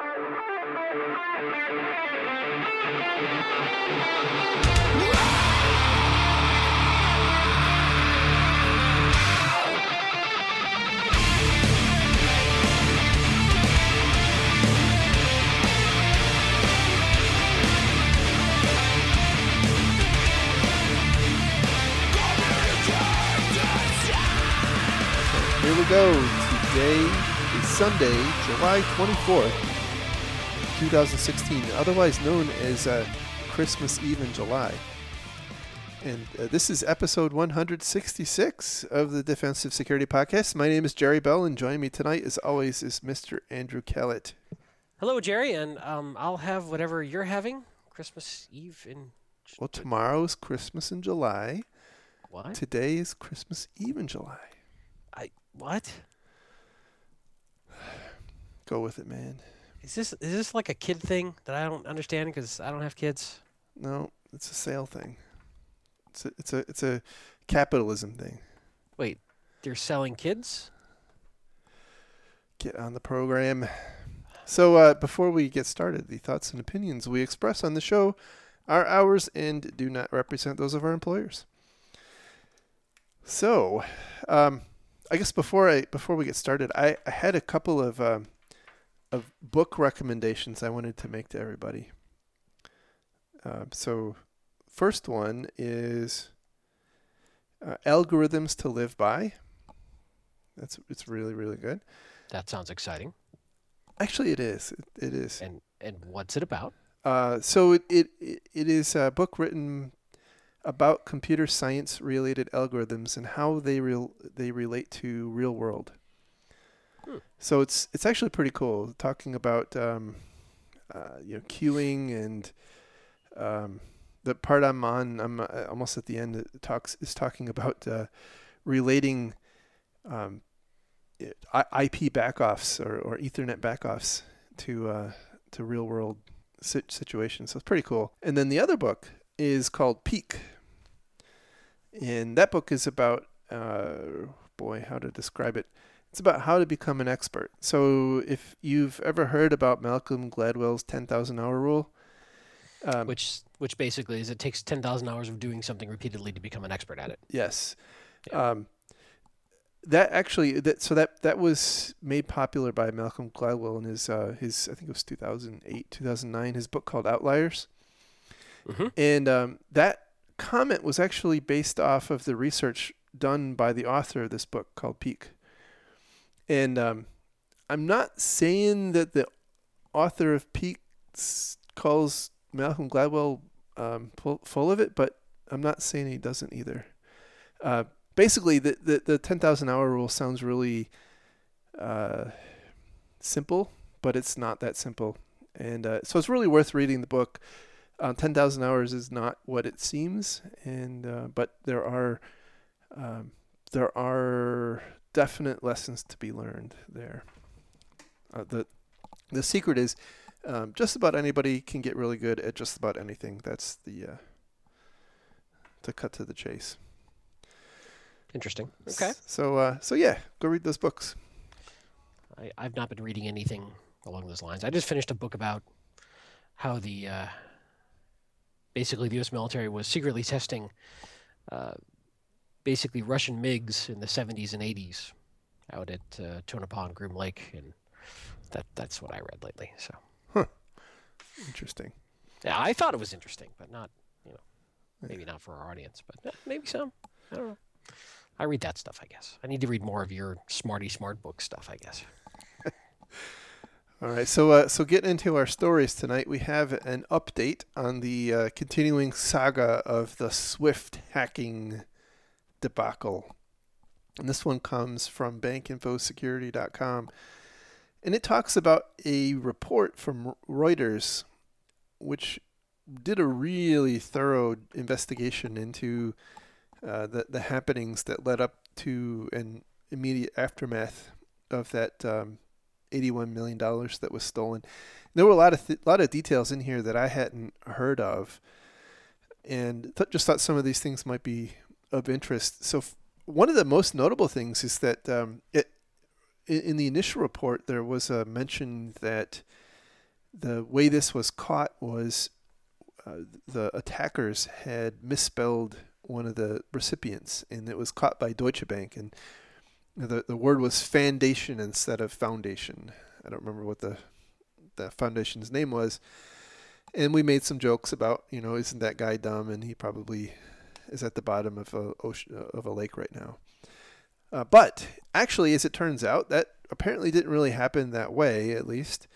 Here we go. Today is Sunday, July 24th, 2016, otherwise known as uh, Christmas Eve in July. And uh, this is episode 166 of the Defensive Security Podcast. My name is Jerry Bell, and joining me tonight, as always, is Mr. Andrew Kellett. Hello, Jerry, and um, I'll have whatever you're having. Christmas Eve in Well, tomorrow is Christmas in July. what? Today is Christmas Eve in July. I what? Go with it, man. Is this is this like a kid thing that I don't understand because I don't have kids? No, it's a sale thing. It's a, it's a, it's a capitalism thing. Wait, they're selling kids? get on the program. So, uh, before we get started, the thoughts and opinions we express on the show are ours and do not represent those of our employers. So, um, I guess before I before we get started, I, I had a couple of um, of book recommendations I wanted to make to everybody. Um, so, first one is uh, "Algorithms to Live By." That's it's really really good. That sounds exciting. Actually, it is. It, it is. And and what's it about? Uh, so it, it it is a book written about computer science related algorithms and how they real they relate to real world. Hmm. So it's it's actually pretty cool talking about um, uh, you know queuing and um, the part I'm on. I'm uh, almost at the end. It talks is talking about uh, relating um, IP backoffs or, or Ethernet backoffs to uh, to real world sit- situations. So it's pretty cool. And then the other book is called Peak, and that book is about uh, boy, how to describe it. It's about how to become an expert. So if you've ever heard about Malcolm Gladwell's 10,000 hour rule, um, Which which basically is it takes ten thousand hours of doing something repeatedly to become an expert at it. Yes. Yeah. Um, that actually that so that that was made popular by Malcolm Gladwell in his uh, his I think it was 2008 2009 his book called Outliers Mm-hmm. and um, that comment was actually based off of the research done by the author of this book called Peak and um, I'm not saying that the author of Peak calls Malcolm Gladwell um, full, full of it but I'm not saying he doesn't either uh, basically the, the, the 10,000 hour rule sounds really uh, simple, but it's not that simple. And uh, so it's really worth reading the book. Uh, 10,000 hours is not what it seems, and uh, but there are um, there are definite lessons to be learned there. Uh, the the secret is um, just about anybody can get really good at just about anything. That's the uh, to cut to the chase. Interesting. Okay. So uh, so yeah, go read those books. I, I've not been reading anything along those lines. I just finished a book about how the uh, basically the U.S. military was secretly testing uh, basically Russian MiGs in the 70s and 80s out at uh, Tonopah Groom Lake, and that that's what I read lately. So Interesting. yeah, I thought it was interesting, but not you know maybe not for our audience, but eh, maybe some. I don't know. I read that stuff, I guess. I need to read more of your smarty smart book stuff, I guess. All right. So uh, so getting into our stories tonight, we have an update on the uh, continuing saga of the Swift hacking debacle. And this one comes from bankinfosecurity.com. And it talks about a report from Reuters, which did a really thorough investigation into uh, the, the happenings that led up to an immediate aftermath of that um, $81 million that was stolen. There were a lot of th- lot of details in here that I hadn't heard of, and th- just thought some of these things might be of interest. So, f- one of the most notable things is that um, it, in, the initial report there was a mention that the way this was caught was uh, the attackers had misspelled one of the recipients, and it was caught by Deutsche Bank, and the the word was foundation instead of foundation. I don't remember what the the foundation's name was, and we made some jokes about you know isn't that guy dumb, and he probably is at the bottom of a ocean of a lake right now. Uh, but actually, as it turns out, that apparently didn't really happen that way, at least.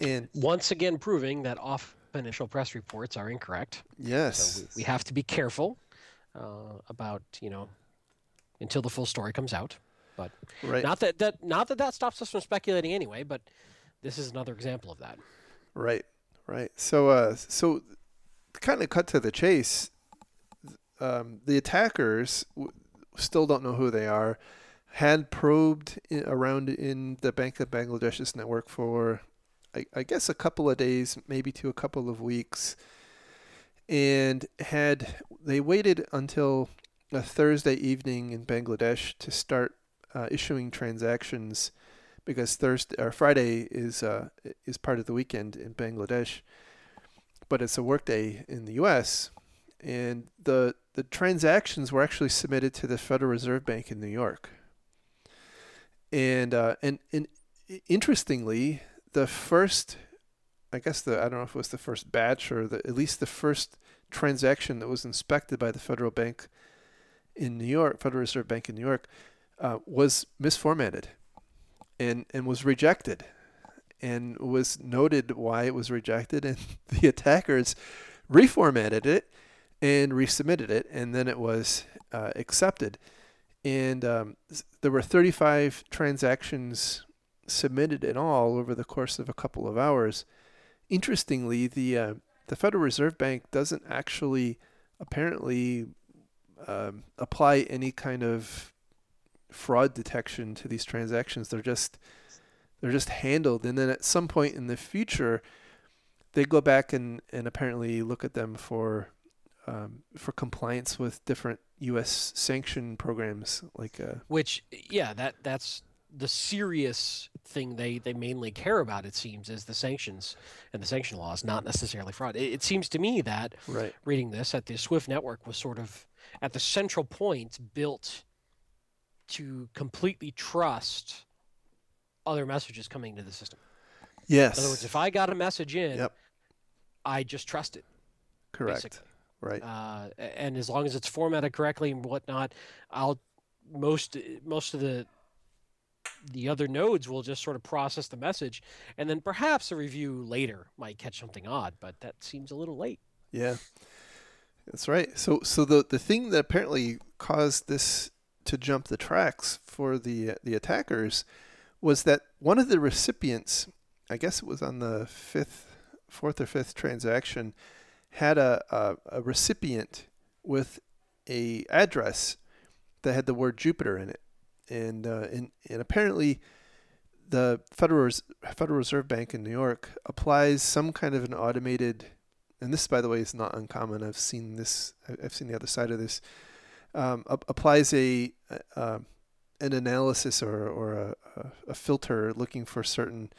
And once again, proving that off initial press reports are incorrect. Yes. So we, we have to be careful uh, about you know until the full story comes out. But right. not that that not that that stops us from speculating anyway. But this is another example of that. Right. Right. So uh, so kind of cut to the chase. Um, the attackers w- still don't know who they are. Had probed in, around in the Bank of Bangladesh's network for, I, I guess, a couple of days, maybe to a couple of weeks, and had they waited until a Thursday evening in Bangladesh to start uh, issuing transactions because Thursday or Friday is uh, is part of the weekend in Bangladesh, but it's a workday in the U.S. And the the transactions were actually submitted to the Federal Reserve Bank in New York. And uh, and and interestingly, the first, I guess the I don't know if it was the first batch or the at least the first transaction that was inspected by the federal bank in New York, Federal Reserve Bank in New York, uh, was misformatted and and was rejected and was noted why it was rejected and the attackers reformatted it and resubmitted it and then it was uh, accepted. And um, there were 35 transactions submitted in all over the course of a couple of hours. Interestingly the uh, the Federal Reserve Bank doesn't actually apparently um, apply any kind of fraud detection to these transactions. They're just they're just handled, and then at some point in the future, they go back and, and apparently look at them for um, for compliance with different U.S. sanction programs, like uh, which yeah, that that's the serious thing they, they mainly care about, it seems, is the sanctions and the sanction laws, not necessarily fraud. It, it seems to me that right. reading this, that the SWIFT network was sort of at the central point built to completely trust other messages coming into the system. Yes. In other words, if I got a message in, yep. I just trust it. Correct. Basically. Right. Uh, and as long as it's formatted correctly and whatnot, I'll most most of the the other nodes will just sort of process the message, and then perhaps a review later might catch something odd, but that seems a little late. Yeah, that's right. So, so the the thing that apparently caused this to jump the tracks for the the attackers was that one of the recipients, I guess it was on the fifth, fourth or fifth transaction, had a, a, a recipient with a address that had the word Jupiter in it and uh, and, and apparently the Federal Federal Reserve Bank in New York applies some kind of an automated, and this by the way is not uncommon. I've seen this. I've seen the other side of this. Um, applies a uh, an analysis or or a, a filter looking for certain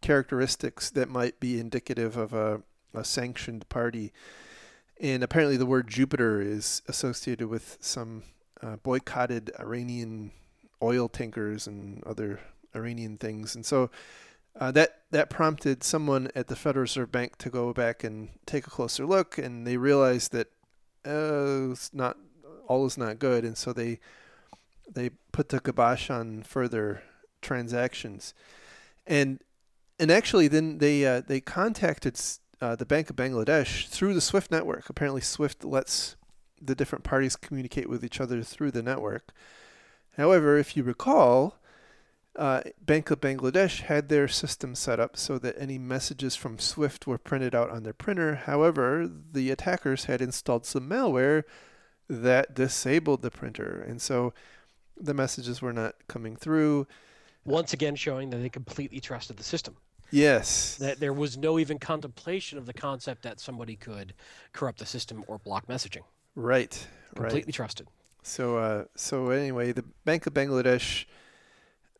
characteristics that might be indicative of a, a sanctioned party. And apparently, the word Jupiter is associated with some uh, boycotted Iranian oil tankers and other Iranian things. And so uh, that that prompted someone at the Federal Reserve Bank to go back and take a closer look, and they realized that uh, it's not all is not good, and so they they put the kibosh on further transactions, and and actually then they uh, they contacted uh, the Bank of Bangladesh through the SWIFT network. Apparently, SWIFT lets the different parties communicate with each other through the network. However, if you recall, uh, Bank of Bangladesh had their system set up so that any messages from Swift were printed out on their printer. However, the attackers had installed some malware that disabled the printer, and so the messages were not coming through. Once again, showing that they completely trusted the system. Yes. That there was no even contemplation of the concept that somebody could corrupt the system or block messaging. Right. Completely right. trusted. So, uh, so anyway, the Bank of Bangladesh,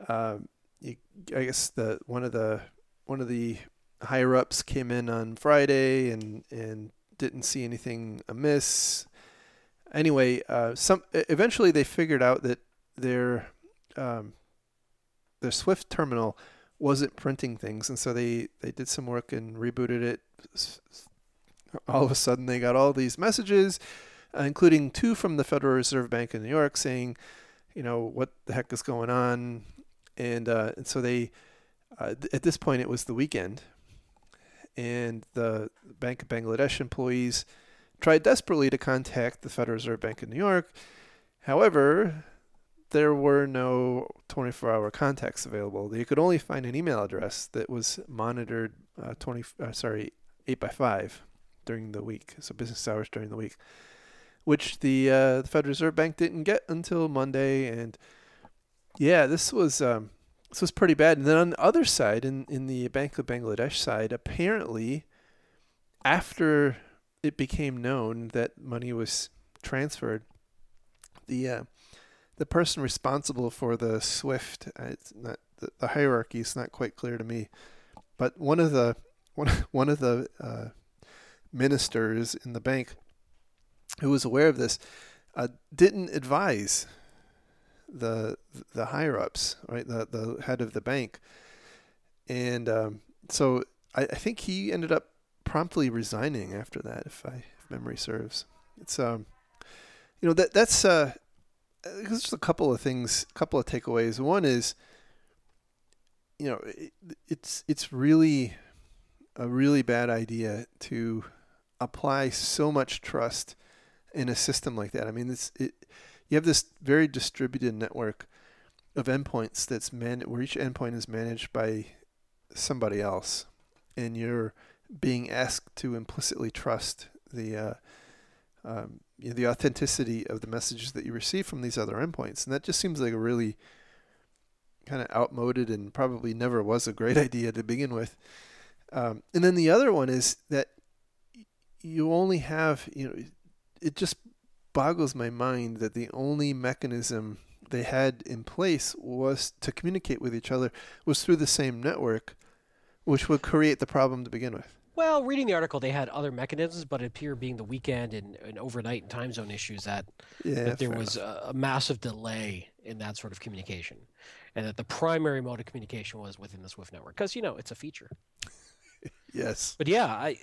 uh, you, I guess the one of the one of the higher ups came in on Friday and and didn't see anything amiss. Anyway, uh, some eventually they figured out that their um, their Swift terminal wasn't printing things, and so they they did some work and rebooted it. All of a sudden, they got all these messages, uh, including two from the Federal Reserve Bank in New York, saying, you know, what the heck is going on, and uh, and so they uh, th- at this point it was the weekend, and the Bank of Bangladesh employees tried desperately to contact the Federal Reserve Bank in New York. However, there were no 24-hour contacts available. They could only find an email address that was monitored uh, 20 uh, sorry 8 by 5 during the week, so business hours during the week, which the uh, the Federal Reserve Bank didn't get until Monday. And yeah, this was um, this was pretty bad. And then on the other side, in in the Bank of Bangladesh side, apparently, after it became known that money was transferred, the uh, the person responsible for the SWIFT, uh, it's not the, the hierarchy is not quite clear to me, but one of the one one of the uh, ministers in the bank who was aware of this uh, didn't advise the the higher ups, right, the the head of the bank, and um, so I, I think he ended up promptly resigning after that, if I if memory serves. It's um, you know that that's uh, there's just a couple of things, a couple of takeaways. One is, you know, it, it's it's really a really bad idea to apply so much trust in a system like that. I mean, this it, you have this very distributed network of endpoints that's man where each endpoint is managed by somebody else, and you're being asked to implicitly trust the uh, um, you know, the authenticity of the messages that you receive from these other endpoints, and that just seems like a really kind of outmoded and probably never was a great idea to begin with. Um, and then the other one is that you only have you know it just boggles my mind that the only mechanism they had in place was to communicate with each other was through the same network, which would create the problem to begin with. Well, reading the article, they had other mechanisms, but it appeared being the weekend and, and overnight and time zone issues that, yeah, that there was a, a, massive delay in that sort of communication, and that the primary mode of communication was within the Swift network because you know it's a feature. yes. But yeah, I,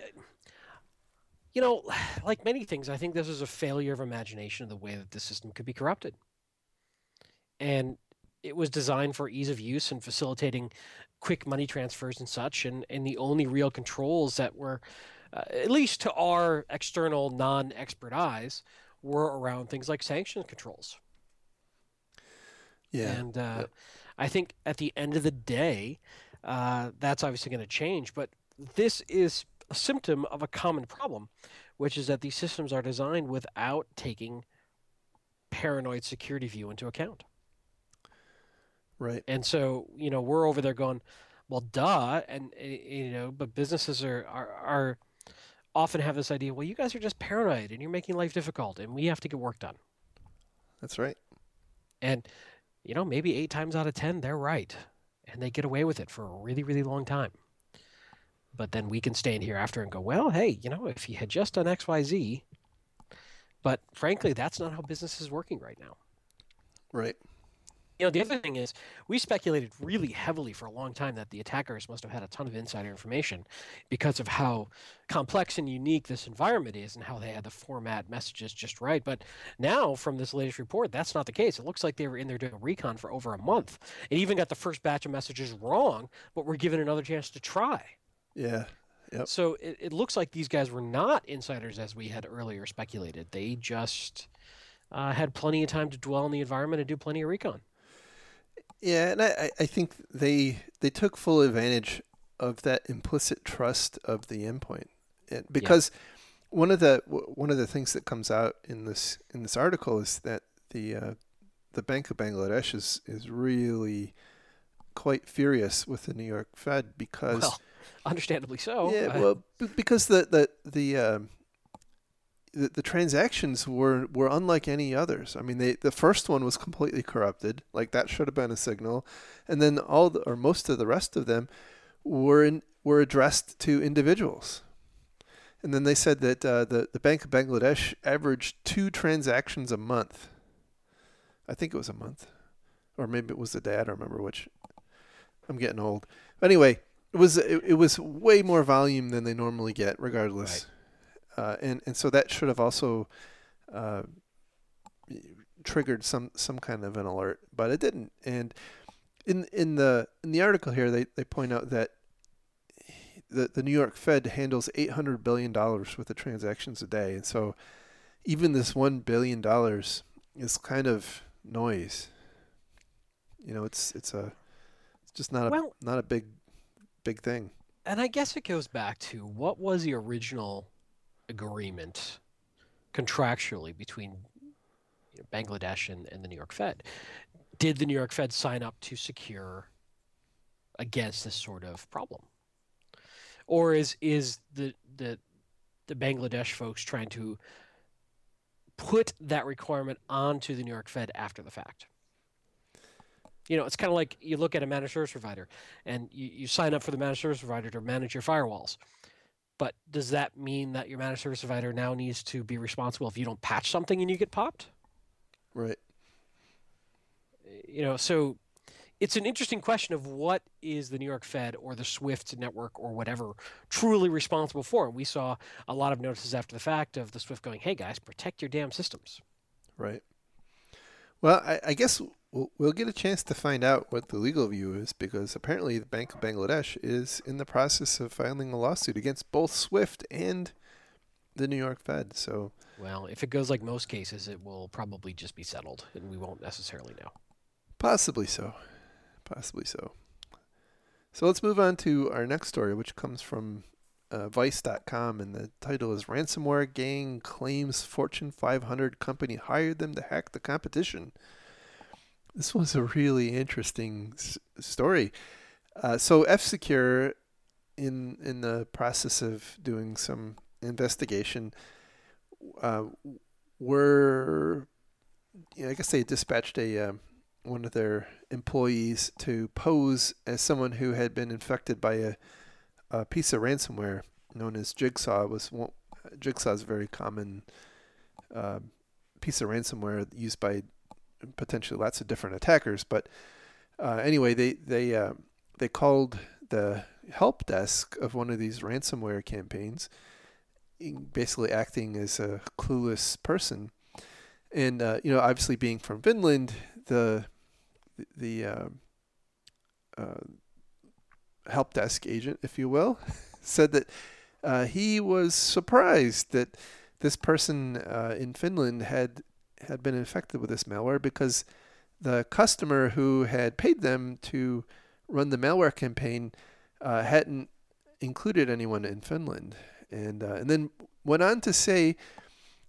you know, like many things, I think this is a failure of imagination of the way that the system could be corrupted, and it was designed for ease of use and facilitating quick money transfers and such, and, and the only real controls that were, uh, at least to our external non expert eyes, were around things like sanction controls. Yeah. And uh, yep. I think at the end of the day, uh, that's obviously going to change. But this is a symptom of a common problem, which is that these systems are designed without taking paranoid security view into account. Right. And so, you know, we're over there going, well, duh. And, eh, you know, but businesses are, are, are often have this idea, well, you guys are just paranoid and you're making life difficult and we have to get work done. That's right. And, you know, maybe eight times out of 10, they're right. And they get away with it for a really, really long time. But then we can stand here after and go, well, hey, you know, if you had just done X, Y, Z. But frankly, that's not how business is working right now. Right. You know, the other thing is, we speculated really heavily for a long time that the attackers must have had a ton of insider information because of how complex and unique this environment is and how they had the format messages just right. But now, from this latest report, that's not the case. It looks like they were in there doing recon for over a month It even got the first batch of messages wrong, but were given another chance to try. Yeah. Yep. So it, it looks like these guys were not insiders as we had earlier speculated. They just uh, had plenty of time to dwell in the environment and do plenty of recon. Yeah, and I, I think they they took full advantage of that implicit trust of the endpoint, and because yeah. one of the one of the things that comes out in this in this article is that the uh, the Bank of Bangladesh is is really quite furious with the New York Fed because, well, understandably so. Yeah, well, because the the the um, the, the transactions were were unlike any others. I mean, they the first one was completely corrupted. Like that should have been a signal, and then all the, or most of the rest of them were in were addressed to individuals. And then they said that uh, the, the Bank of Bangladesh averaged two transactions a month. I think it was a month. Or maybe it was a day. I don't remember which. I'm getting old. Anyway, it was it, it was way more volume than they normally get, regardless. Right. Uh, and and so that should have also uh, triggered some some kind of an alert, but it didn't. And in in the in the article here, they, they point out that the the New York Fed handles eight hundred billion dollars worth of transactions a day, and so even this one billion dollars is kind of noise. You know, it's it's a it's just not a well, not a big big thing. And I guess it goes back to what was the original agreement contractually between you know, Bangladesh and, and the New York Fed. Did the New York Fed sign up to secure against this sort of problem? Or is is the the the Bangladesh folks trying to put that requirement onto the New York Fed after the fact? You know, it's kind of like you look at a managed service provider and you, you sign up for the managed service provider to manage your firewalls. But does that mean that your managed service provider now needs to be responsible if you don't patch something and you get popped? Right. You know, so it's an interesting question of what is the New York Fed or the SWIFT network or whatever truly responsible for. And we saw a lot of notices after the fact of the SWIFT going, "Hey guys, protect your damn systems." Right. Well, I, I guess we'll, get a chance to find out what the legal view is because apparently the Bank of Bangladesh is in the process of filing a lawsuit against both SWIFT and the New York Fed. So, well, if it goes like most cases, it will probably just be settled, and we won't necessarily know. Possibly so. Possibly so. So let's move on to our next story, which comes from uh, Vice.com, and the title is "Ransomware Gang Claims Fortune 500 Company Hired Them to Hack the Competition." This was a really interesting s- story. Uh, so F Secure, in in the process of doing some investigation, uh, were you know, I guess they dispatched a uh, one of their employees to pose as someone who had been infected by a, a piece of ransomware known as Jigsaw. It was one, Jigsaw is a very common uh, piece of ransomware used by potentially lots of different attackers. But uh, anyway, they they uh, they called the help desk of one of these ransomware campaigns, basically acting as a clueless person. And uh, you know, obviously being from Finland, the the uh, uh, help desk agent, if you will, said that uh, he was surprised that this person in Finland had had been infected with this malware because the customer who had paid them to run the malware campaign uh, hadn't included anyone in Finland, and uh, and then went on to say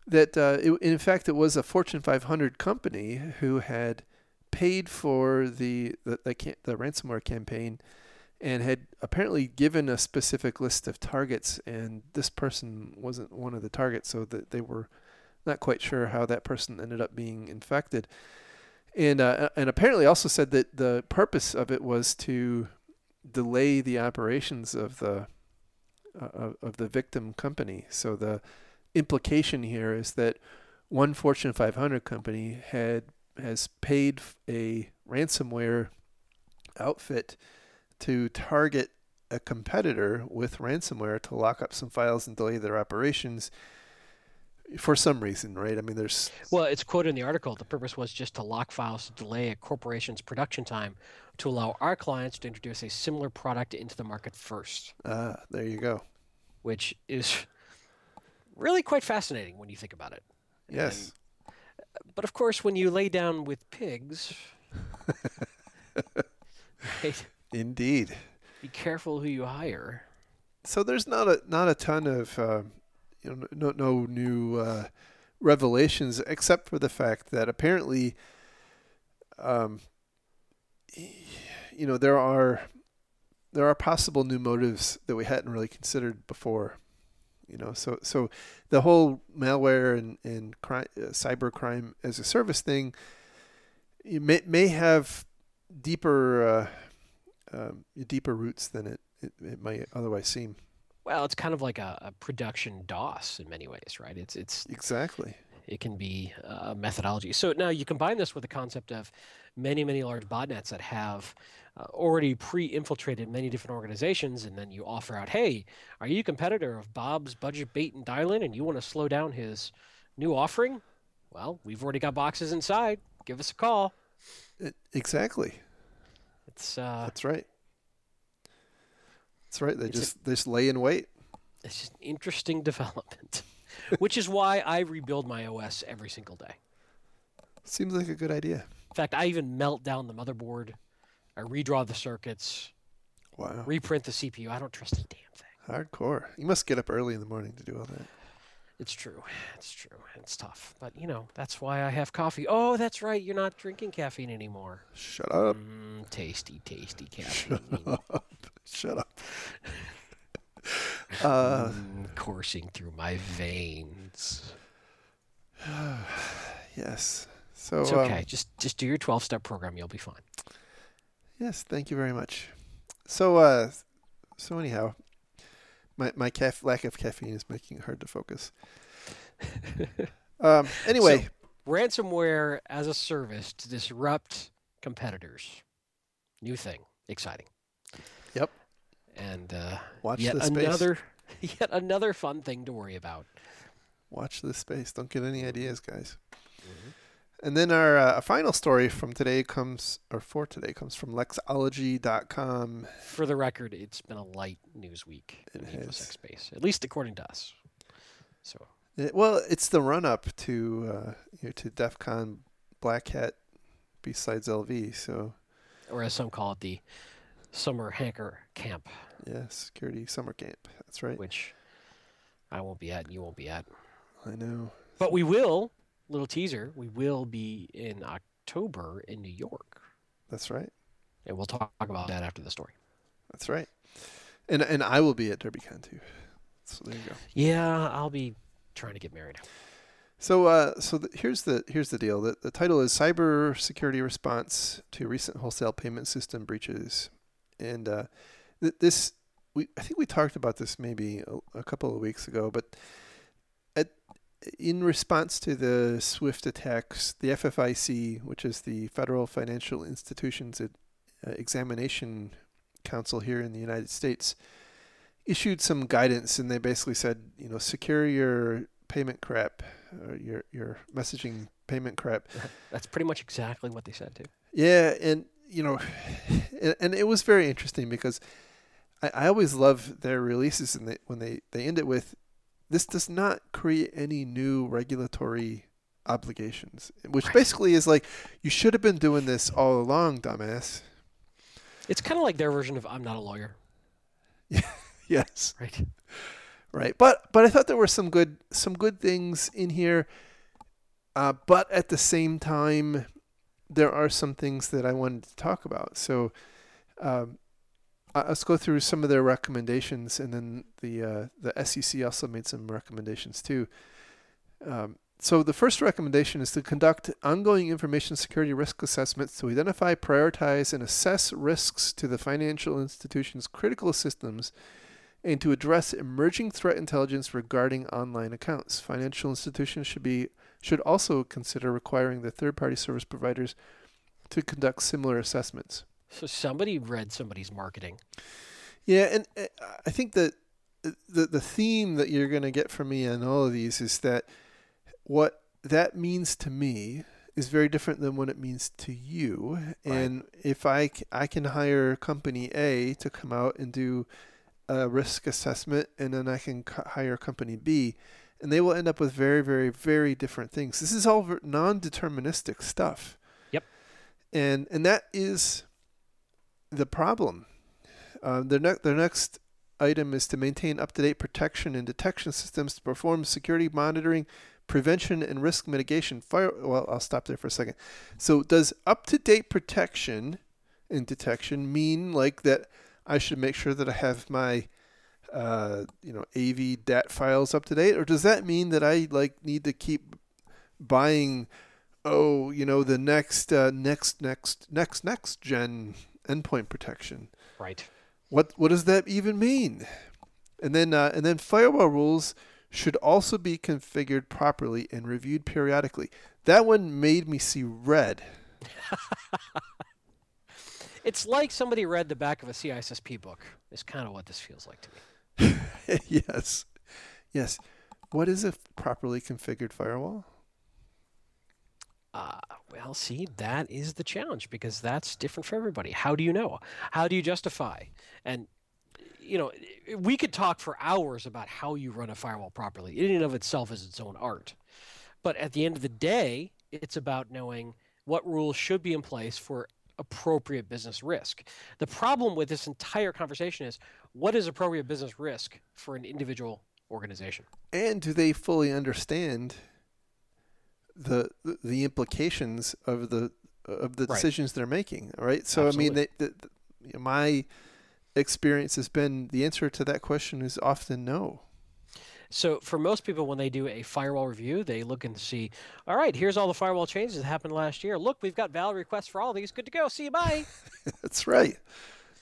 that uh, it, in fact it was a Fortune 500 company who had paid for the the, the, the ransomware campaign and had apparently given a specific list of targets. And this person wasn't one of the targets so that they were not quite sure how that person ended up being infected. And uh, and apparently also said that the purpose of it was to delay the operations of the uh, of the victim company. So the implication here is that one Fortune 500 company had has paid a ransomware outfit to target a competitor with ransomware to lock up some files and delay their operations for some reason, right? I mean, there's. Well, it's quoted in the article. The purpose was just to lock files to delay a corporation's production time to allow our clients to introduce a similar product into the market first. Ah, there you go. Which is really quite fascinating when you think about it. Yes. And, but of course, when you lay down with pigs. right, Indeed. Be careful who you hire. So there's not a not a ton of. Uh, you know, no, no new uh, revelations except for the fact that apparently, um, you know, there are there are possible new motives that we hadn't really considered before. You know, so so the whole malware and and crime, uh, cyber crime as a service thing may may have deeper um, deeper roots than it, it, it might otherwise seem. Well, it's kind of like a, a production DOS in many ways, right? It's it's Exactly. it can be a methodology. So now you combine this with the concept of many, many large botnets that have uh, already pre-infiltrated many different organizations, and then you offer out, "Hey, are you a competitor of Bob's Budget Bait and Dial-In, and you want to slow down his new offering? Well, we've already got boxes inside. Give us a call." It, exactly. It's uh, That's right. That's right. They It's a- just they just lay in wait. it's just an interesting development, which is why I rebuild my OS every single day. Seems like a good idea. In fact, I even melt down the motherboard. I redraw the circuits, Wow. reprint the CPU. I don't trust a damn thing. Hardcore. You must get up early in the morning to do all that. It's true. It's true. It's tough. But, you know, that's why I have coffee. Oh, that's right. You're not drinking caffeine anymore. Shut up. Mm, tasty, tasty caffeine. Shut up. uh, Mm, coursing through my veins. yes. So It's um, okay. just just do your 12 step program. You'll be fine. yes, thank you very much. So uh, so anyhow, my my caf- lack of caffeine is making it hard to focus. Um. Anyway, Ransomware as a service to disrupt competitors. New thing. Exciting. Yep. And uh, watch yet another yet another fun thing to worry about. Watch this space. Don't get Mm-hmm. any ideas, guys. And then our uh, final story from today comes, or for today, comes from Lexology.com. For the record, it's been a light news week in the. InfoSec space, at least according to us. So It- well, it's the run up to uh, you know, to DEF CON Black Hat BSides LV. So or as some call it, the summer hacker camp, yeah, security summer camp. That's right. which I won't be at, and you won't be at, I know. but we will. Little teaser: we will be in October in New York, That's right. and we'll talk about that after the story. That's right. And and I will be at DerbyCon too. So there you go. Yeah, I'll be trying to get married. So uh, so the, here's the here's the deal. The, the title is Cyber Security Response to Recent Wholesale Payment System Breaches, and uh, th- this we I think we talked about this maybe a, a couple of weeks ago, but at in response to the SWIFT attacks, the FFIEC, which is the Federal Financial Institutions uh, Examination Council here in the United States, issued some guidance, and they basically said, you know, secure your payment crap, or your your messaging payment crap. That's pretty much exactly what they said too. Yeah, and you know, and, it was very interesting because I, I always love their releases, and they, when they they end it with, "This does not create any new regulatory obligations," which Right. basically is like, "You should have been doing this all along, dumbass." It's kind of like their version of "I'm not a lawyer," Yes. right? right but but i thought there were some good some good things in here uh, but at the same time there are some things that i wanted to talk about so um, let's go through some of their recommendations and then the uh, the sec also made some recommendations too um, so the first recommendation is to conduct ongoing information security risk assessments to identify prioritize and assess risks to the financial institution's critical systems and to address emerging threat intelligence regarding online accounts. Financial institutions should be should also consider requiring the third-party service providers to conduct similar assessments. So somebody read somebody's marketing. Yeah, and uh, I think that the the theme that you're going to get from me on all of these is that what that means to me is very different than what it means to you. Right. And if I I can hire company A to come out and do a risk assessment, and then I can hire company B, and they will end up with very, very, very different things. This is all non-deterministic stuff. Yep. And and that is the problem. Uh, the, ne- the next item is to maintain up-to-date protection and detection systems to perform security monitoring, prevention, and risk mitigation. Fire. Well, I'll stop there for a second. So, does up-to-date protection and detection mean like that? I should make sure that I have my, uh, you know, AV DAT files up to date, or does that mean that I like need to keep buying? Oh, you know, the next, uh, next, next, next, next gen endpoint protection. Right. What what does that even mean? And then uh, and then firewall rules should also be configured properly and reviewed periodically. That one made me see red. it's like somebody read the back of a CISSP book. Is kind of what this feels like to me. yes. Yes. What is a properly configured firewall? Uh, well, see, that is the challenge because that's different for everybody. How do you know? How do you justify? And you know, we could talk for hours about how you run a firewall properly. It in and of itself is its own art. But at the end of the day, it's about knowing what rules should be in place for appropriate business risk. The problem with this entire conversation is what is appropriate business risk for an individual organization? And do they fully understand the the implications of the of the decisions right. they're making, right? So Absolutely. I mean, they, the, the, my experience has been the answer to that question is often no. So for most people, when they do a firewall review, they look and see, all right, here's all the firewall changes that happened last year. Look, we've got valid requests for all these. Good to go. See you. Bye. That's right.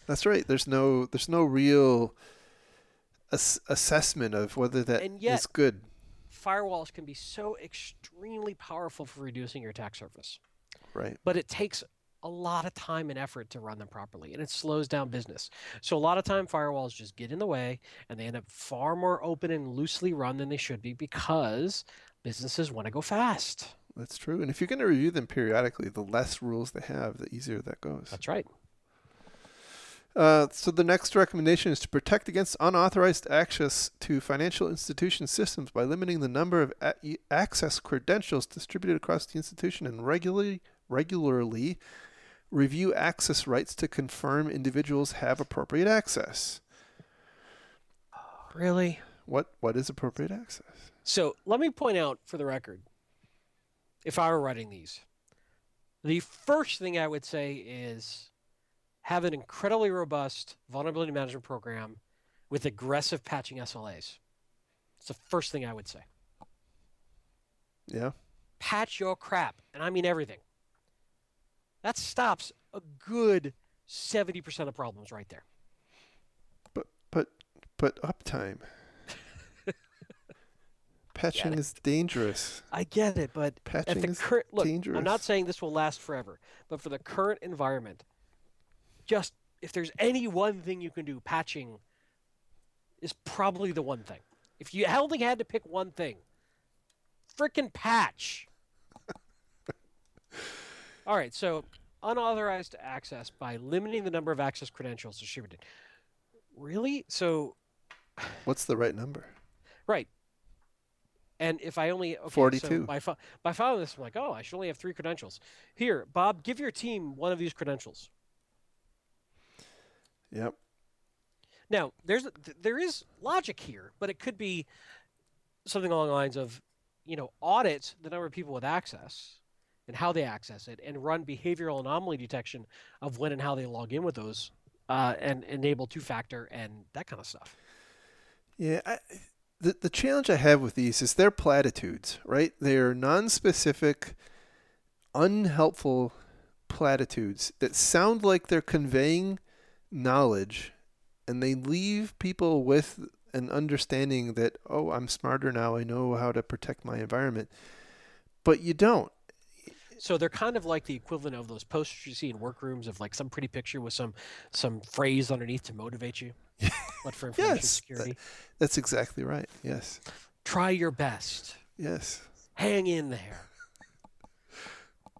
That's right. There's no there's no real ass- assessment of whether that yet, is good. Firewalls can be so extremely powerful for reducing your attack surface. Right. But it takes a lot of time and effort to run them properly and it slows down business. So a lot of time firewalls just get in the way and they end up far more open and loosely run than they should be because businesses want to go fast. That's true. And if you're going to review them periodically, the less rules they have, the easier that goes. That's right. Uh, so the next recommendation is to protect against unauthorized access to financial institution systems by limiting the number of a- access credentials distributed across the institution and regularly regularly review access rights to confirm individuals have appropriate access. Really? What what is appropriate access? So let me point out for the record, if I were writing these, the first thing I would say is have an incredibly robust vulnerability management program with aggressive patching SLAs. It's the first thing I would say. Yeah. Patch your crap, and I mean everything. That stops a good 70% of problems right there. But but but uptime. Patching is dangerous. I get it, but Patching is current look, dangerous. I'm not saying this will last forever, but for the current environment, just if there's any one thing you can do, patching is probably the one thing. If you only had to pick one thing, freaking patch. All right, so unauthorized access by limiting the number of access credentials distributed. Really? So. What's the right number? Right. And if I only okay, 42 so by, by following this, I'm like, oh, I should only have three credentials. Here, Bob, give your team one of these credentials. Yep. Now, there's there is logic here, but it could be something along the lines of, you know, audit the number of people with access and how they access it, and run behavioral anomaly detection of when and how they log in with those, uh, and enable two-factor and that kind of stuff. Yeah, I, the the challenge I have with these is they're platitudes, right? They're non-specific, unhelpful platitudes that sound like they're conveying knowledge, and they leave people with an understanding that oh, I'm smarter now. I know how to protect my environment, but you don't so they're kind of like the equivalent of those posters you see in workrooms of like some pretty picture with some some phrase underneath to motivate you. what for information yes, security? That, that's exactly right. Yes. Try your best. Yes. Hang in there.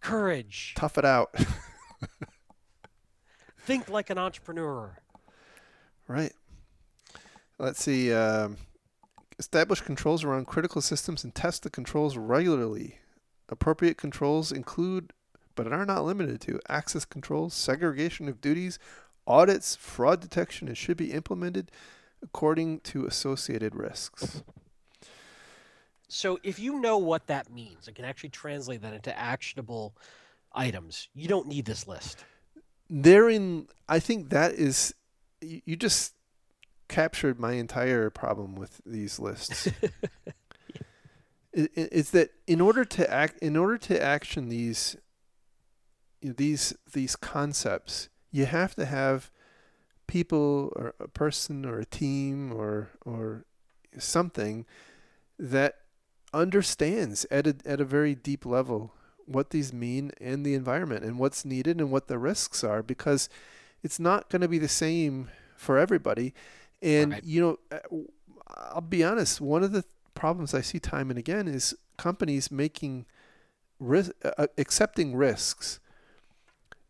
Courage. Tough it out. Think like an entrepreneur. Right. Let's see. Um, establish controls around critical systems and test the controls regularly. Appropriate controls include, but are not limited to, access controls, segregation of duties, audits, fraud detection, and should be implemented according to associated risks. So if you know what that means and can actually translate that into actionable items, you don't need this list. Therein, I think that is, you just captured my entire problem with these lists. is that in order to act in order to action these these these concepts You have to have people or a person or a team or or something that understands at a, at a very deep level what these mean in the environment and what's needed and what the risks are because it's not going to be the same for everybody and Right. you know uh, I'll be honest one of the problems I see time and again is companies making risk uh, accepting risks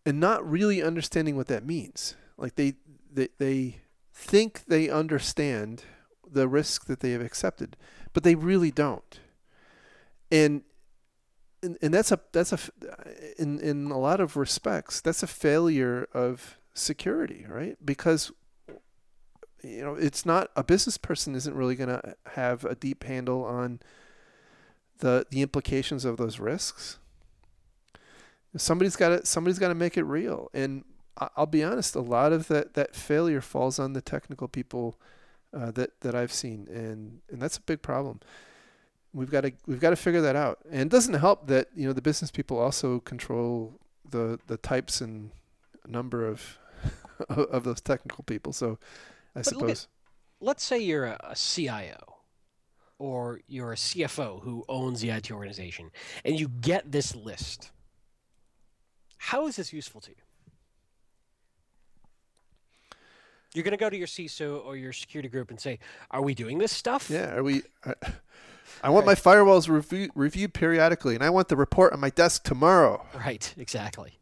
and not really understanding what that means. Like they they, they think they understand the risk that they have accepted but they really don't. And and, and that's a that's a in in a lot of respects that's a failure of security right? Because you know it's not a business person isn't really going to have a deep handle on the the implications of those risks somebody's got to somebody's got to make it real and I'll be honest a lot of that that failure falls on the technical people uh, that that I've seen and and that's a big problem we've got to we've got to figure that out. And it doesn't help that you know the business people also control the the types and number of of those technical people. So I But look at- suppose Let's say you're a, a CIO or you're a CFO who owns the IT organization and you get this list. How is this useful to you? You're going to go to your CISO or your security group and say, "Are we doing this stuff?" yeah. Are we? I, I want my firewalls review, reviewed periodically, and I want the report on my desk tomorrow. Right, exactly.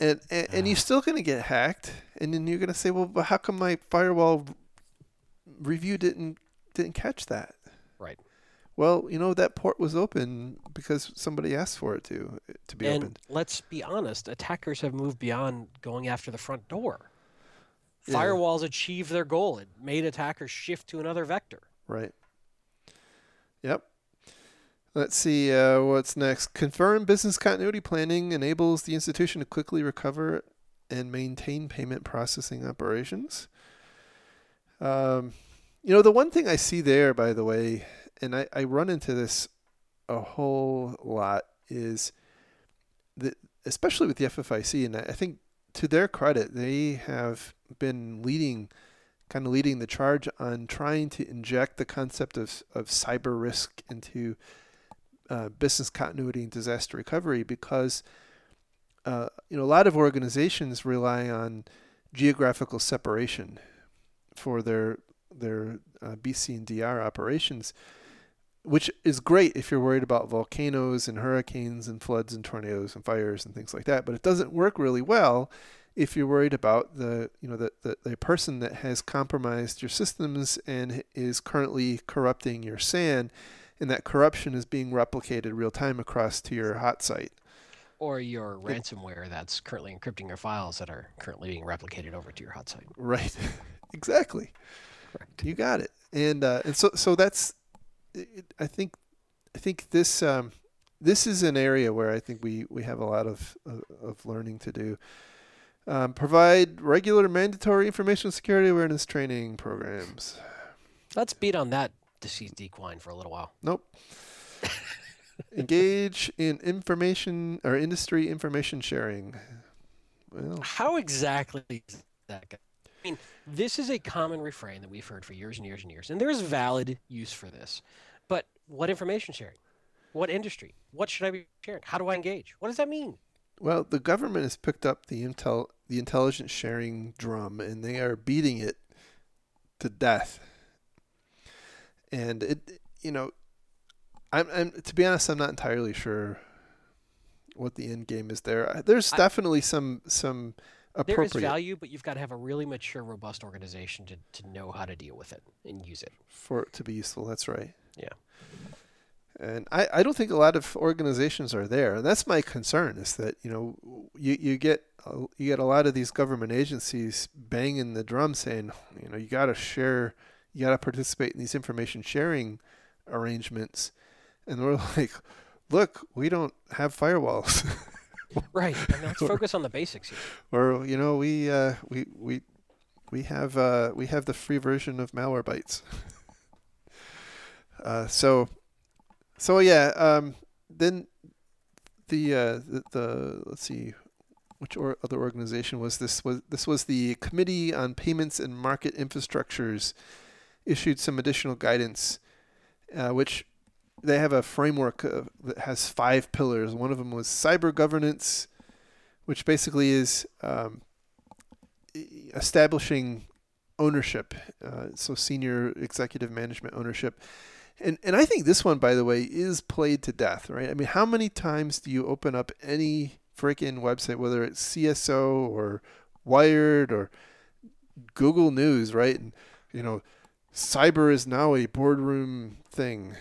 And and, and you're ah. still going to get hacked, and then you're going to say, well, but how come my firewall review didn't didn't catch that? Right. Well, you know that port was open because somebody asked for it to to be and opened. let's be honest, attackers have moved beyond going after the front door. Yeah. Firewalls achieved their goal. It made attackers shift to another vector. Right. Yep. Let's see uh, what's next. Confirm business continuity planning enables the institution to quickly recover and maintain payment processing operations. Um, you know, the one thing I see there, by the way, and I, I run into this a whole lot, is that, especially with the FFIEC, and I think to their credit, they have been leading kind of leading the charge on trying to inject the concept of, of cyber risk into uh, business continuity and disaster recovery because uh, you know a lot of organizations rely on geographical separation for their their uh, BC and DR operations, which is great if you're worried about volcanoes and hurricanes and floods and tornadoes and fires and things like that. But it doesn't work really well if you're worried about the you know the, the, the person that has compromised your systems and is currently corrupting your SAN, and that corruption is being replicated real time across to your hot site. Or your ransomware that's currently encrypting your files that are currently being replicated over to your hot site. Right. exactly. Correct. You got it. And uh, and so so that's it, I think I think this um, this is an area where I think we we have a lot of of, of learning to do. Um, provide regular mandatory information security awareness training programs. Let's beat on that deceased equine for a little while. Nope. Engage in information or industry information sharing. Well, How exactly is that? go- I mean, this is a common refrain that we've heard for years and years and years, and there's valid use for this. But what information sharing? What industry? What should I be sharing? How do I engage? What does that mean? Well, the government has picked up the intel, the intelligence sharing drum, and they are beating it to death. And it, you know, I'm, I'm to be honest, I'm not entirely sure what the end game is there. There's I- definitely some some There is appropriate value, but you've got to have a really mature, robust organization to, to know how to deal with it and use it. for it to be useful. That's right. Yeah. And I, I don't think a lot of organizations are there, and that's my concern. Is that you know you you get you get a lot of these government agencies banging the drum, saying you know you got to share, you got to participate in these information sharing arrangements, and we're like, look, we don't have firewalls, Right. I mean, let's focus on the basics here. or you know we uh, we we we have uh, we have the free version of Malwarebytes. uh, so so yeah, um, then the, uh, the the let's see, which or other organization was this? Was this was the Committee on Payments and Market Infrastructures issued some additional guidance, uh, which they have a framework uh, that has five pillars. One of them was cyber governance, which basically is um, establishing ownership, uh, so senior executive management ownership. And and I think this one, by the way, is played to death, right? I mean, how many times do you open up any freaking website, whether it's CSO or Wired or Google News, right? And you know, cyber is now a boardroom thing.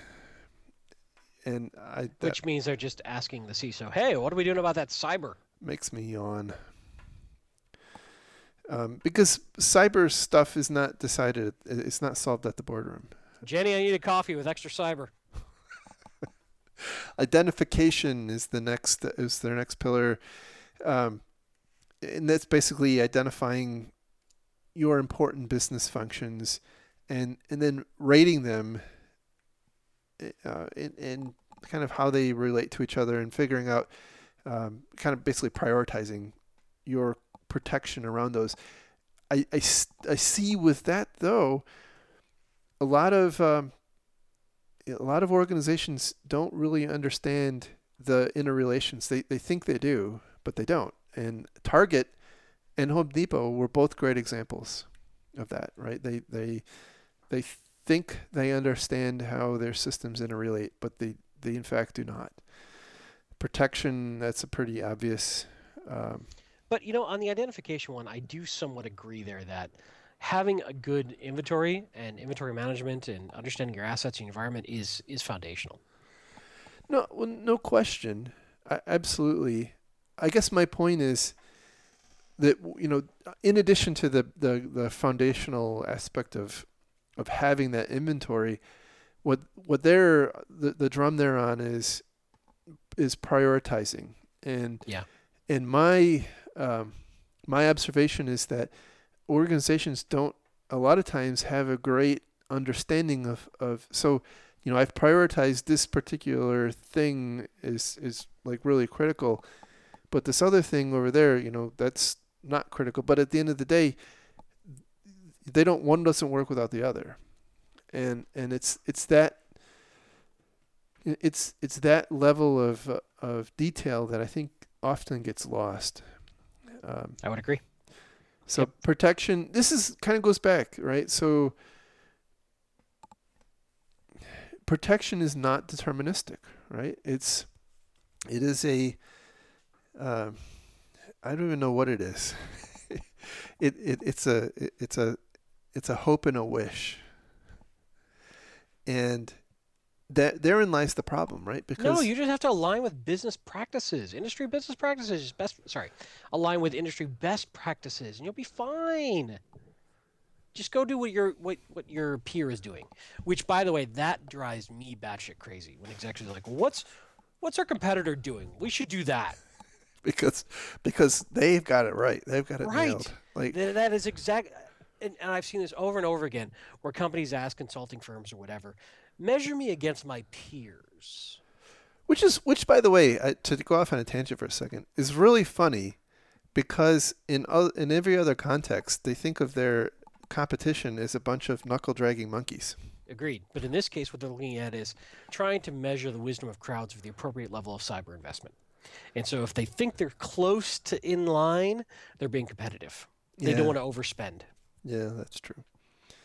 And I which means they're just asking the CISO, "Hey, what are we doing about that cyber?" Makes me yawn. Um, because cyber stuff is not decided; it's not solved at the boardroom. Jenny, I need a coffee with extra cyber. Identification is the next is their next pillar, um, and that's basically identifying your important business functions, and and then rating them, uh, in, in kind of how they relate to each other, and figuring out, um, kind of basically prioritizing your protection around those. I, I, I see with that though, a lot of um, a lot of organizations don't really understand the interrelations. They they think they do, but they don't. And Target and Home Depot were both great examples of that, right? They they they think they understand how their systems interrelate, but they they in fact do not. Protection that's a pretty obvious um, but you know, on the identification one, I do somewhat agree there that having a good inventory and inventory management and understanding your assets and environment is is foundational. No, well, no question. I, absolutely. I guess my point is that you know, in addition to the, the, the foundational aspect of of having that inventory, what what they're the, the drum they're on is is prioritizing. And yeah. And my um, my observation is that organizations don't a lot of times have a great understanding of, of so you know I've prioritized this particular thing is is like really critical. But this other thing over there you know that's not critical. But at the end of the day they don't one doesn't work without the other and and it's it's that it's it's that level of uh, of detail that I think often gets lost um, I would agree. So yep. protection. This is kind of goes back, right? So protection is not deterministic, right? It's it is a uh, I don't even know what it is. it, it it's a it, it's a it's a hope and a wish. And that therein lies the problem, right? Because no, you just have to align with business practices, industry business practices. Best, sorry, align with industry best practices, and you'll be fine. Just go do what your what what your peer is doing. Which, by the way, that drives me batshit crazy when executives are like, "What's what's our competitor doing? We should do that." because because they've got it right. They've got it right. nailed. Like that is exact. And, and I've seen this over and over again, where companies ask consulting firms or whatever, measure me against my peers. Which is, which by the way, uh, to go off on a tangent for a second, is really funny, because in in every other context, they think of their competition as a bunch of knuckle dragging monkeys. Agreed. But in this case, what they're looking at is trying to measure the wisdom of crowds for the appropriate level of cyber investment. And so if they think they're close to in line, they're being competitive. They yeah. don't want to overspend. Yeah, that's true.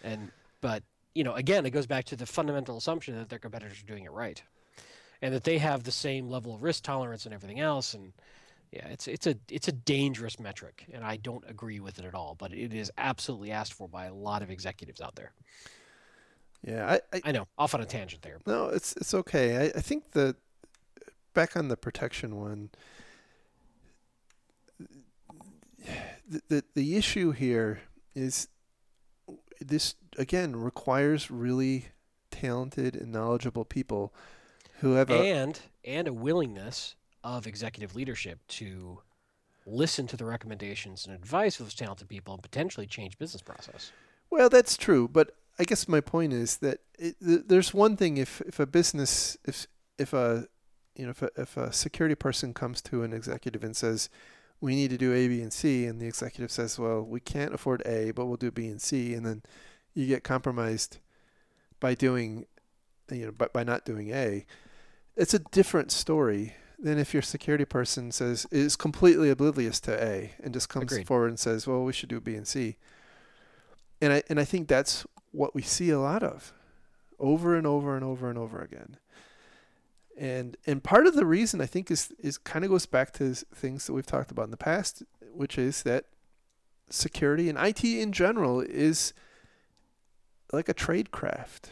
And but you know, again, it goes back to the fundamental assumption that their competitors are doing it right, and that they have the same level of risk tolerance and everything else. And yeah, it's it's a it's a dangerous metric, and I don't agree with it at all. But it is absolutely asked for by a lot of executives out there. Yeah, I I, I know off on a tangent there. No, it's it's okay. I, I think the back on the protection one. The, the the issue here is this again requires really talented and knowledgeable people who have and and a willingness of executive leadership to listen to the recommendations and advice of those talented people and potentially change business process. Well, that's true, but I guess my point is that it, there's one thing if if a business if if a you know if a, if a security person comes to an executive and says we need to do A, B, and C, and the executive says, well, we can't afford A, but we'll do B and C, and then you get compromised by doing, you know, by, by not doing A. It's a different story than if your security person says is completely oblivious to A and just comes Agreed. forward and says, well, we should do B and C. And I and I think that's what we see a lot of, over and over and over and over again and and part of the reason I think is is kind of goes back to things that we've talked about in the past, which is that security and IT in general is like a trade craft.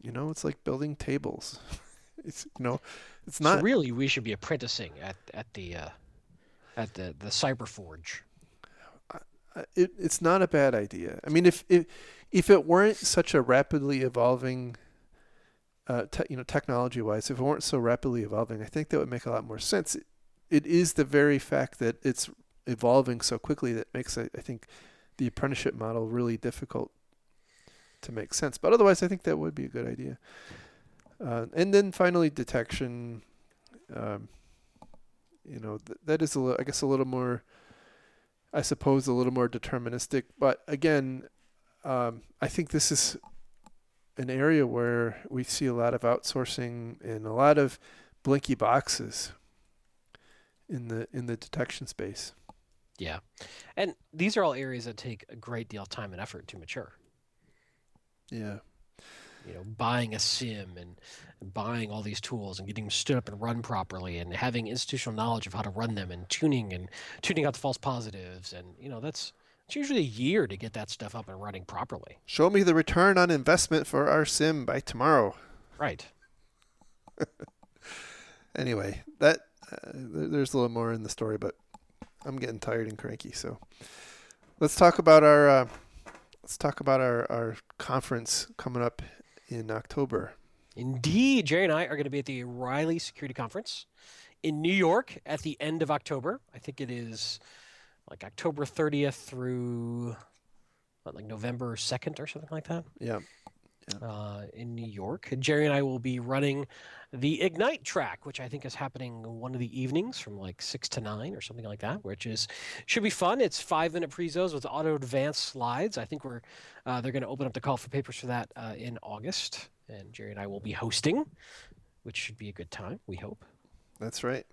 You know, it's like building tables. it's you know, it's not So really, we should be apprenticing at at the uh, at the the Cyber Forge. it, it's not a bad idea. I mean, if if if it weren't such a rapidly evolving, uh, te- you know, technology wise, if it weren't so rapidly evolving, I think that would make a lot more sense. It, is the very fact that it's evolving so quickly that makes I, I think the apprenticeship model really difficult to make sense. But otherwise, I think that would be a good idea. Uh, and then finally, detection. Um, you know, th- that is a li- I guess a little more. I suppose a little more deterministic. But again, um, I think this is an area where we see a lot of outsourcing and a lot of blinky boxes in the in the detection space. Yeah, and these are all areas that take a great deal of time and effort to mature. Yeah. You know, buying a SIEM and, buying all these tools and getting them stood up and run properly, and having institutional knowledge of how to run them, and tuning and tuning out the false positives, and you know that's it's usually a year to get that stuff up and running properly. Show me the return on investment for our SIEM by tomorrow. Right. Anyway, that uh, there's a little more in the story, but I'm getting tired and cranky. So let's talk about our uh, let's talk about our our conference coming up in October. Indeed, Jerry and I are going to be at the O'Reilly Security Conference in New York at the end of October. I think it is like October 30th through what, like November 2nd or something like that Yeah. uh, in New York. Jerry and I will be running the Ignite track, which I think is happening one of the evenings from like six to nine or something like that, which is should be fun. It's five minute prezos with auto advanced slides. I think we're uh, they're going to open up the call for papers for that uh, in August, and Jerry and I will be hosting, which should be a good time. We hope. That's right.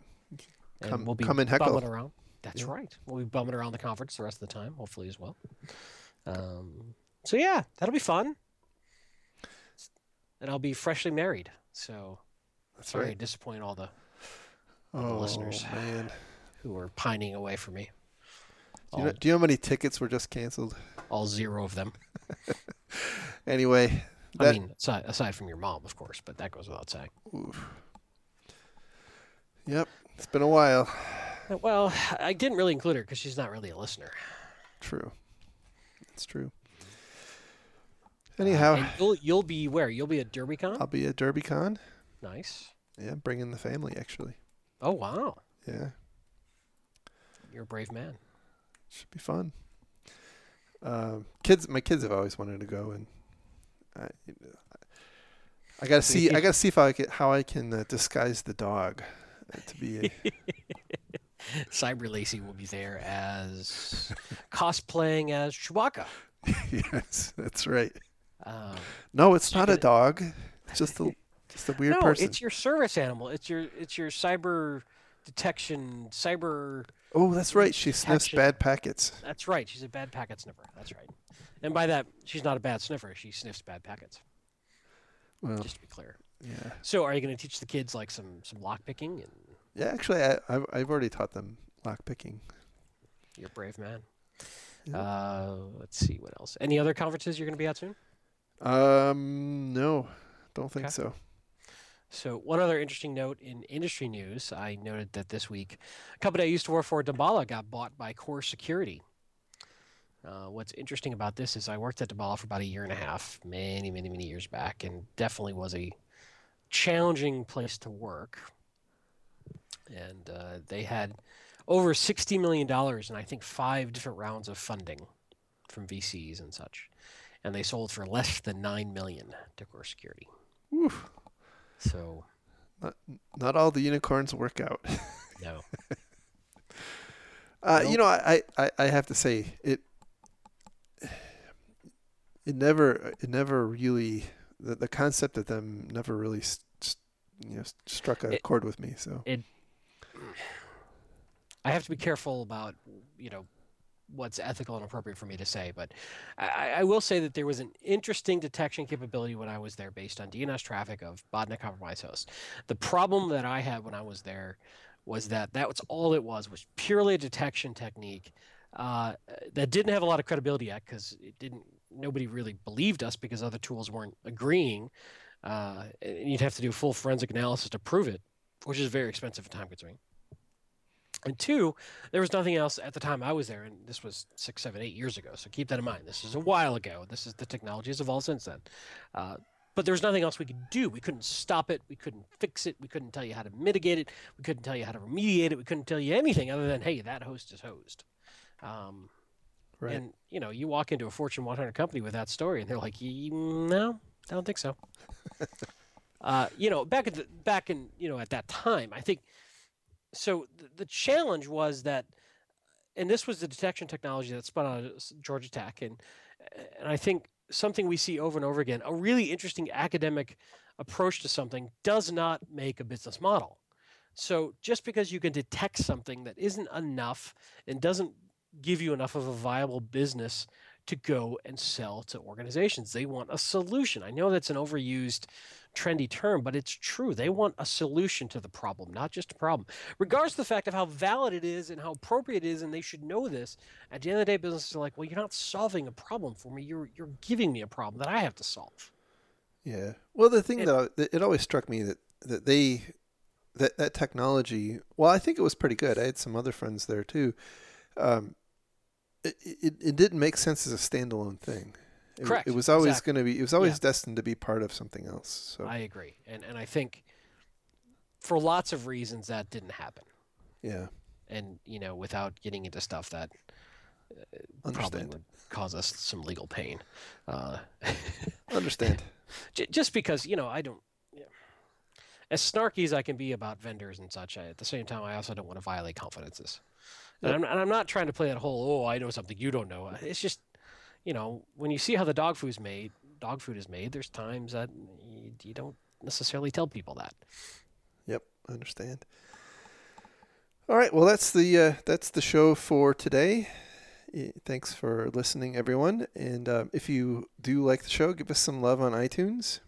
And Come- we'll be come and heckle. around. That's Yeah. right. We'll be bumming around the conference the rest of the time, hopefully as well. Um, so yeah, that'll be fun. And I'll be freshly married, so That's sorry to disappoint all the the Oh listeners. man. who are pining away for me. Do you, know, do you know how many tickets were just canceled? all zero of them. Anyway, I mean, aside, aside from your mom, of course, but that goes without saying. oof. Yep, it's been a while. Uh, Well, I didn't really include her because she's not really a listener. True. It's true. Uh, Anyhow, and you'll you'll be where? You'll be at DerbyCon. I'll be at DerbyCon. nice. Yeah, bringing the family actually. Oh wow, Yeah, you're a brave man. should be fun. Um, kids, my kids have always wanted to go, and I, I gotta see. I gotta see if I can, how I can uh, disguise the dog uh, to be. A, Cyber Lacey will be there as cosplaying as Chewbacca. yes, that's right. Um, No, it's not a dog. It's just a just a weird no, person. it's your service animal. It's your it's your cyber detection cyber oh, that's right. She sniffs bad packets. That's right. She's a bad packet sniffer. That's right. And by that, she's not a bad sniffer. She sniffs bad packets. Well, Just to be clear. yeah, So, are you going to teach the kids like some some lock picking? And yeah. Actually, I, I've I've already taught them lock picking. you're a brave man. Yeah. Uh, let's see what else. Any other conferences you're going to be at soon? Um, no, don't think Okay. so. So, one other interesting note in industry news, I noted that this week, a company I used to work for, Damballa, got bought by Core Security. Uh, what's interesting about this is I worked at Damballa for about a year and a half, many, many, many years back, and definitely was a challenging place to work. And uh, they had over $60 million and I think five different rounds of funding from VCs and such. And they sold for less than 9 million to Core Security. Oof. So, Not not all the unicorns work out. no. Uh, Nope. You know, I, I, I have to say it. It never, it never really, the, the concept of them never really, you know, struck a It- chord with me. So I have to be careful about you know what's ethical and appropriate for me to say, but I, I- will say that there was an interesting detection capability when I was there based on DNS traffic of botnet compromised hosts. The problem that I had when I was there was that that was all it was was purely a detection technique uh, that didn't have a lot of credibility yet because it didn't nobody really believed us because other tools weren't agreeing. Uh, and you'd have to do a full forensic analysis to prove it, which is very expensive and time consuming. And two, there was nothing else at the time I was there, and this was six, seven, eight years ago. So keep that in mind. This is a while ago. This is the technology has evolved since then. Uh, but there was nothing else we could do. We couldn't stop it. We couldn't fix it. We couldn't tell you how to mitigate it. We couldn't tell you how to remediate it. We couldn't tell you anything other than, hey, that host is hosed. Um, right, and you know, you walk into a Fortune 100 company with that story, and they're like, "Y- "No, I don't think so." uh, you know, back at the, back in you know at that time, I think. So the, the challenge was that, and this was the detection technology that spun out of Georgia Tech, and and I think something we see over and over again, a really interesting academic approach to something does not make a business model. So just because you can detect something that isn't enough and doesn't give you enough of a viable business to go and sell to organizations. They want a solution. I know that's an overused, trendy term, but it's true. They want a solution to the problem, not just a problem. Regardless of the fact of how valid it is and how appropriate it is, and they should know this, at the end of the day, businesses are like, well, you're not solving a problem for me. You're you're giving me a problem that I have to solve. yeah. Well, the thing that, that it always struck me that that they that that technology. Well, I think it was pretty good. I had some other friends there too. Um, it, it, it didn't make sense as a standalone thing. It, Correct, It was always exactly. going to be. It was always Yeah. destined to be part of something else. So I agree, and and I think for lots of reasons that didn't happen. yeah, and you know without getting into stuff that uh, probably would cause us some legal pain uh, Understand. j- just because you know i don't yeah. as snarky as i can be about vendors and such I, at the same time i also don't want to violate confidences and, I'm, and i'm not trying to play that whole oh i know something you don't know it's just you know when you see how the dog food's made dog food is made there's times that you, you don't necessarily tell people that Yep, I understand. All right, well that's the uh, that's the show for today. Thanks for listening, everyone. And um, if you do like the show, give us some love on iTunes.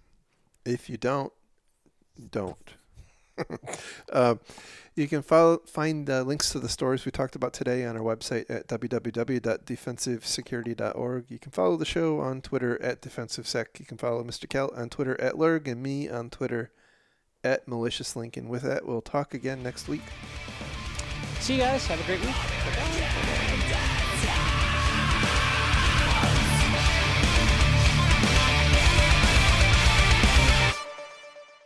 If you don't, don't. uh, you can follow, find uh, links to the stories we talked about today on our website at www.defensivesecurity.org. You can follow the show on Twitter at DefensiveSec. You can follow Mr. Kalat on Twitter at lerg and me on Twitter at MaliciousLink. And with that, we'll talk again next week. see you guys have a great week Bye-bye.